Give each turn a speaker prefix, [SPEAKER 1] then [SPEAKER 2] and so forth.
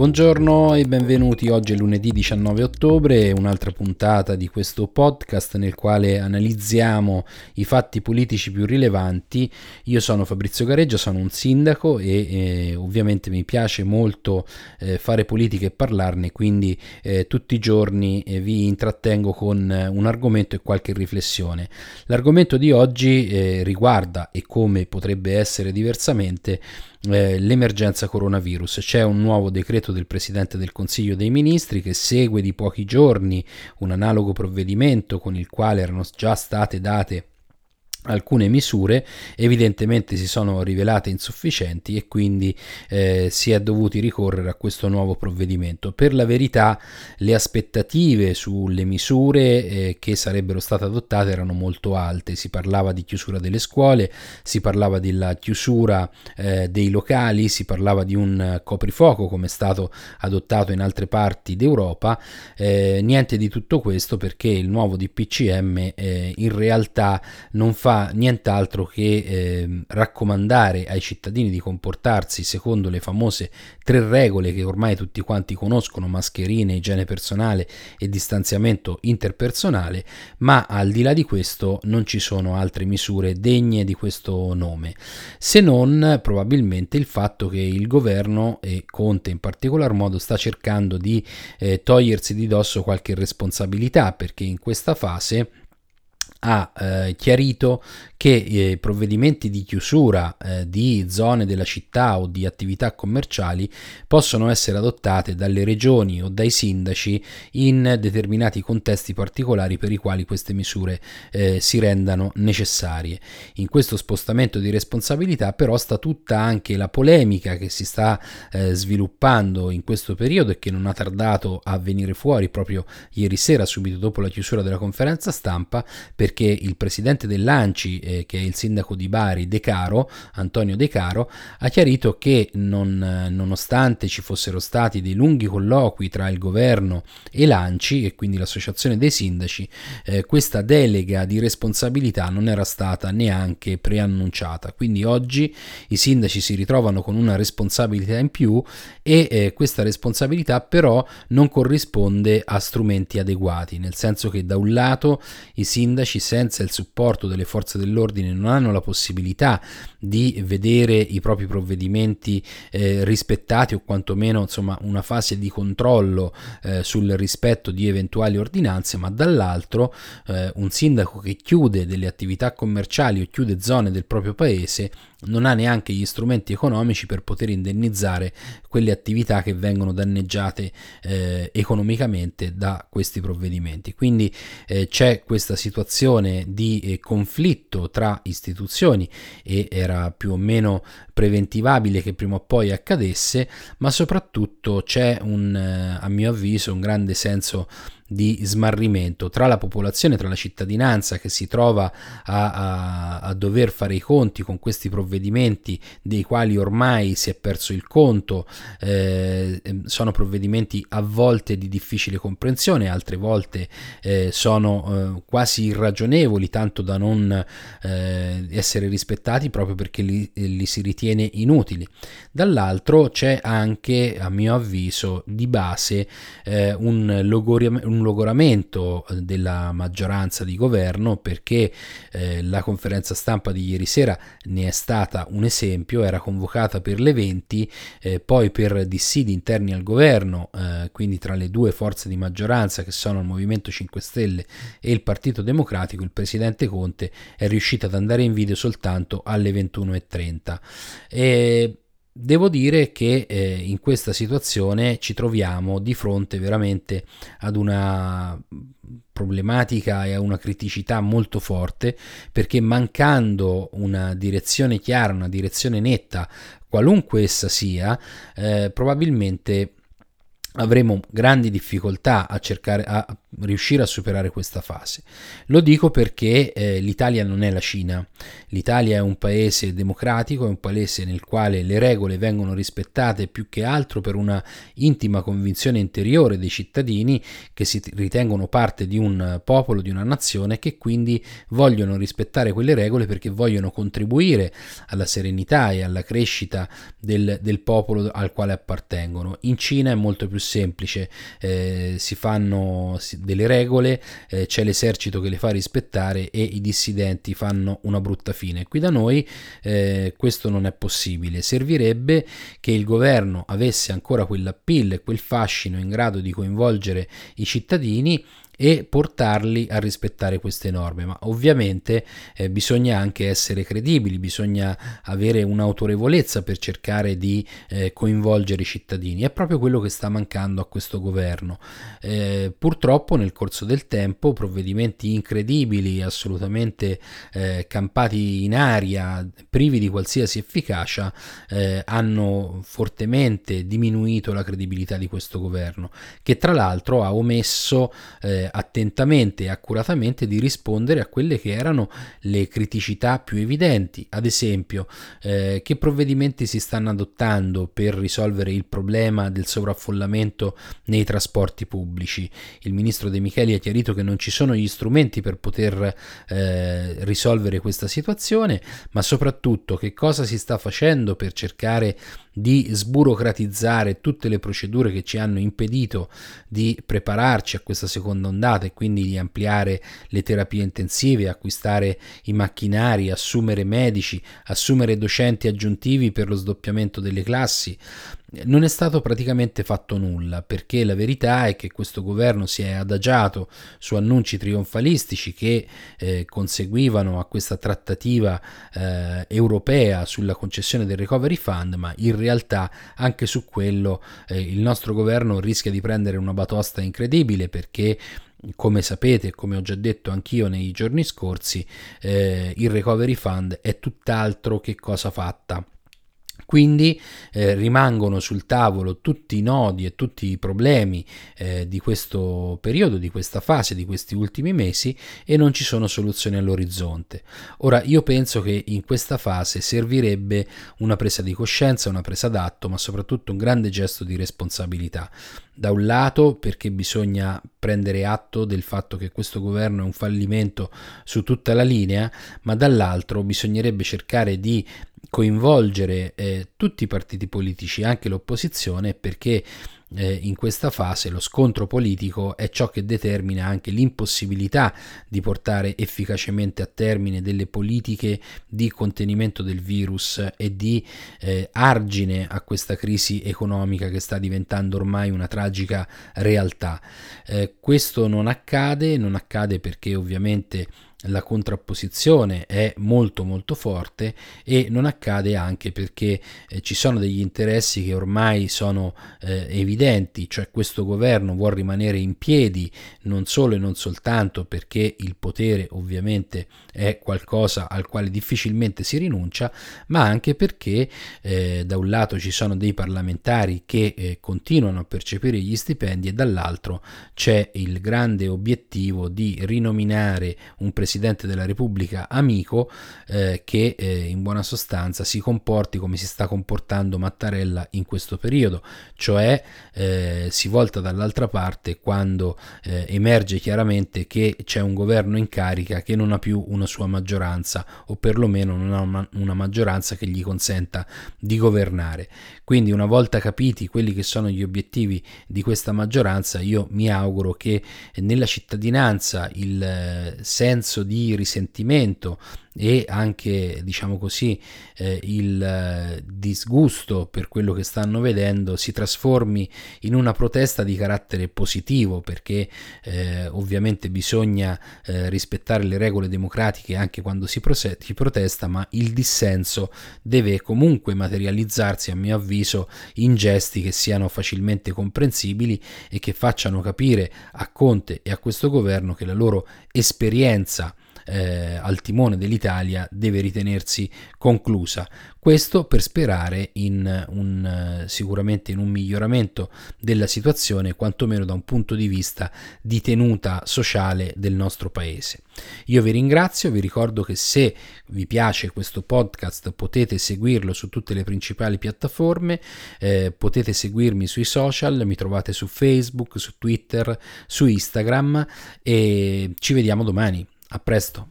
[SPEAKER 1] Buongiorno e benvenuti. Oggi è lunedì 19 ottobre, un'altra puntata di questo podcast nel quale analizziamo i fatti politici più rilevanti. Io sono Fabrizio Gareggia, sono un sindaco e eh, ovviamente mi piace molto eh, fare politica e parlarne, quindi eh, tutti i giorni eh, vi intrattengo con un argomento e qualche riflessione. L'argomento di oggi eh, riguarda, e come potrebbe essere diversamente, eh, l'emergenza coronavirus. C'è un nuovo decreto del Presidente del Consiglio dei Ministri che segue di pochi giorni un analogo provvedimento con il quale erano già state date alcune misure evidentemente si sono rivelate insufficienti e quindi eh, si è dovuti ricorrere a questo nuovo provvedimento. Per la verità le aspettative sulle misure eh, che sarebbero state adottate erano molto alte, si parlava di chiusura delle scuole, si parlava della chiusura eh, dei locali, si parlava di un coprifuoco come è stato adottato in altre parti d'Europa, eh, niente di tutto questo perché il nuovo DPCM eh, in realtà non fa fa nient'altro che eh, raccomandare ai cittadini di comportarsi secondo le famose tre regole che ormai tutti quanti conoscono, mascherine, igiene personale e distanziamento interpersonale, ma al di là di questo non ci sono altre misure degne di questo nome, se non probabilmente il fatto che il governo e Conte in particolar modo sta cercando di eh, togliersi di dosso qualche responsabilità perché in questa fase ha eh, chiarito che i eh, provvedimenti di chiusura eh, di zone della città o di attività commerciali possono essere adottate dalle regioni o dai sindaci in determinati contesti particolari per i quali queste misure eh, si rendano necessarie. In questo spostamento di responsabilità però sta tutta anche la polemica che si sta eh, sviluppando in questo periodo e che non ha tardato a venire fuori proprio ieri sera subito dopo la chiusura della conferenza stampa perché il presidente dell'ANCI, eh, che è il sindaco di Bari, De Caro, Antonio De Caro, ha chiarito che non, nonostante ci fossero stati dei lunghi colloqui tra il governo e l'ANCI, e quindi l'associazione dei sindaci, eh, questa delega di responsabilità non era stata neanche preannunciata. Quindi oggi i sindaci si ritrovano con una responsabilità in più e eh, questa responsabilità però non corrisponde a strumenti adeguati, nel senso che da un lato i sindaci senza il supporto delle forze dell'ordine non hanno la possibilità di vedere i propri provvedimenti eh, rispettati o quantomeno insomma una fase di controllo eh, sul rispetto di eventuali ordinanze, ma dall'altro eh, un sindaco che chiude delle attività commerciali o chiude zone del proprio paese non ha neanche gli strumenti economici per poter indennizzare quelle attività che vengono danneggiate eh, economicamente da questi provvedimenti. Quindi eh, c'è questa situazione di eh, conflitto tra istituzioni e era più o meno preventivabile che prima o poi accadesse, ma soprattutto c'è un, eh, a mio avviso, un grande senso di smarrimento tra la popolazione, tra la cittadinanza che si trova a, a, a, dover fare i conti con questi provvedimenti dei quali ormai si è perso il conto, eh, sono provvedimenti a volte di difficile comprensione, altre volte eh, sono eh, quasi irragionevoli, tanto da non eh, essere rispettati proprio perché li, li si ritiene inutili. Dall'altro c'è anche, a mio avviso, di base eh, un, logoriam- un logoramento eh, della maggioranza di governo perché eh, la conferenza stampa di ieri sera ne è stata un esempio, era convocata per le 20, eh, poi per dissidi interni al governo, eh, quindi tra le due forze di maggioranza che sono il Movimento 5 Stelle e il Partito Democratico, il presidente Conte è riuscito ad andare in video soltanto alle 21.30. E Devo dire che eh, in questa situazione ci troviamo di fronte veramente ad una problematica e a una criticità molto forte perché mancando una direzione chiara, una direzione netta, qualunque essa sia, eh, probabilmente avremo grandi difficoltà a cercare a riuscire a superare questa fase. Lo dico perché eh, l'Italia non è la Cina, l'Italia è un paese democratico, è un paese nel quale le regole vengono rispettate più che altro per una intima convinzione interiore dei cittadini che si ritengono parte di un popolo, di una nazione, che quindi vogliono rispettare quelle regole perché vogliono contribuire alla serenità e alla crescita del, del popolo al quale appartengono. In Cina è molto più semplice, eh, si fanno delle regole, eh, c'è l'esercito che le fa rispettare e i dissidenti fanno una brutta fine. Qui da noi eh, questo non è possibile, servirebbe che il governo avesse ancora quell'appeal e quel fascino in grado di coinvolgere i cittadini e portarli a rispettare queste norme. Ma ovviamente eh, bisogna anche essere credibili, bisogna avere un'autorevolezza per cercare di eh, coinvolgere i cittadini. È proprio quello che sta mancando a questo governo. Eh, purtroppo nel corso del tempo provvedimenti incredibili, assolutamente eh, campati in aria, privi di qualsiasi efficacia, eh, hanno fortemente diminuito la credibilità di questo governo, che tra l'altro ha omesso eh, attentamente e accuratamente di rispondere a quelle che erano le criticità più evidenti. Ad esempio, eh, che provvedimenti si stanno adottando per risolvere il problema del sovraffollamento nei trasporti pubblici. Il ministro De Micheli ha chiarito che non ci sono gli strumenti per poter eh, risolvere questa situazione, ma soprattutto che cosa si sta facendo per cercare di sburocratizzare tutte le procedure che ci hanno impedito di prepararci a questa seconda ondata e quindi di ampliare le terapie intensive, acquistare i macchinari, assumere medici, assumere docenti aggiuntivi per lo sdoppiamento delle classi, non è stato praticamente fatto nulla perché la verità è che questo governo si è adagiato su annunci trionfalistici che eh, conseguivano a questa trattativa eh, europea sulla concessione del recovery fund ma in realtà anche su quello eh, il nostro governo rischia di prendere una batosta incredibile perché come sapete e come ho già detto anch'io nei giorni scorsi eh, il recovery fund è tutt'altro che cosa fatta quindi eh, rimangono sul tavolo tutti i nodi e tutti i problemi eh, di questo periodo, di questa fase, di questi ultimi mesi e non ci sono soluzioni all'orizzonte. Ora io penso che in questa fase servirebbe una presa di coscienza, una presa d'atto, ma soprattutto un grande gesto di responsabilità. Da un lato perché bisogna prendere atto del fatto che questo governo è un fallimento su tutta la linea, ma dall'altro bisognerebbe cercare di coinvolgere eh, tutti i partiti politici, anche l'opposizione, perché eh, in questa fase lo scontro politico è ciò che determina anche l'impossibilità di portare efficacemente a termine delle politiche di contenimento del virus e di eh, argine a questa crisi economica che sta diventando ormai una tragica realtà. Eh, questo non accade, non accade perché ovviamente la contrapposizione è molto molto forte e non accade anche perché eh, ci sono degli interessi che ormai sono eh, evidenti, cioè questo governo vuole rimanere in piedi non solo e non soltanto perché il potere ovviamente è qualcosa al quale difficilmente si rinuncia, ma anche perché eh, da un lato ci sono dei parlamentari che eh, continuano a percepire gli stipendi e dall'altro c'è il grande obiettivo di rinominare un presidente Presidente della Repubblica amico eh, che eh, in buona sostanza si comporti come si sta comportando Mattarella in questo periodo, cioè eh, si volta dall'altra parte quando eh, emerge chiaramente che c'è un governo in carica che non ha più una sua maggioranza o perlomeno non ha una, maggioranza che gli consenta di governare. Quindi una volta capiti quelli che sono gli obiettivi di questa maggioranza, io mi auguro che nella cittadinanza il eh, senso senso di risentimento e anche diciamo così eh, il eh, disgusto per quello che stanno vedendo si trasformi in una protesta di carattere positivo perché eh, ovviamente bisogna eh, rispettare le regole democratiche anche quando si, prose- si protesta ma il dissenso deve comunque materializzarsi a mio avviso in gesti che siano facilmente comprensibili e che facciano capire a Conte e a questo governo che la loro esperienza eh, al timone dell'Italia deve ritenersi conclusa. Questo per sperare in un, sicuramente in un miglioramento della situazione, quantomeno da un punto di vista di tenuta sociale del nostro paese. Io vi ringrazio, vi ricordo che se vi piace questo podcast potete seguirlo su tutte le principali piattaforme, eh, potete seguirmi sui social, mi trovate su Facebook, su Twitter, su Instagram e ci vediamo domani. A presto.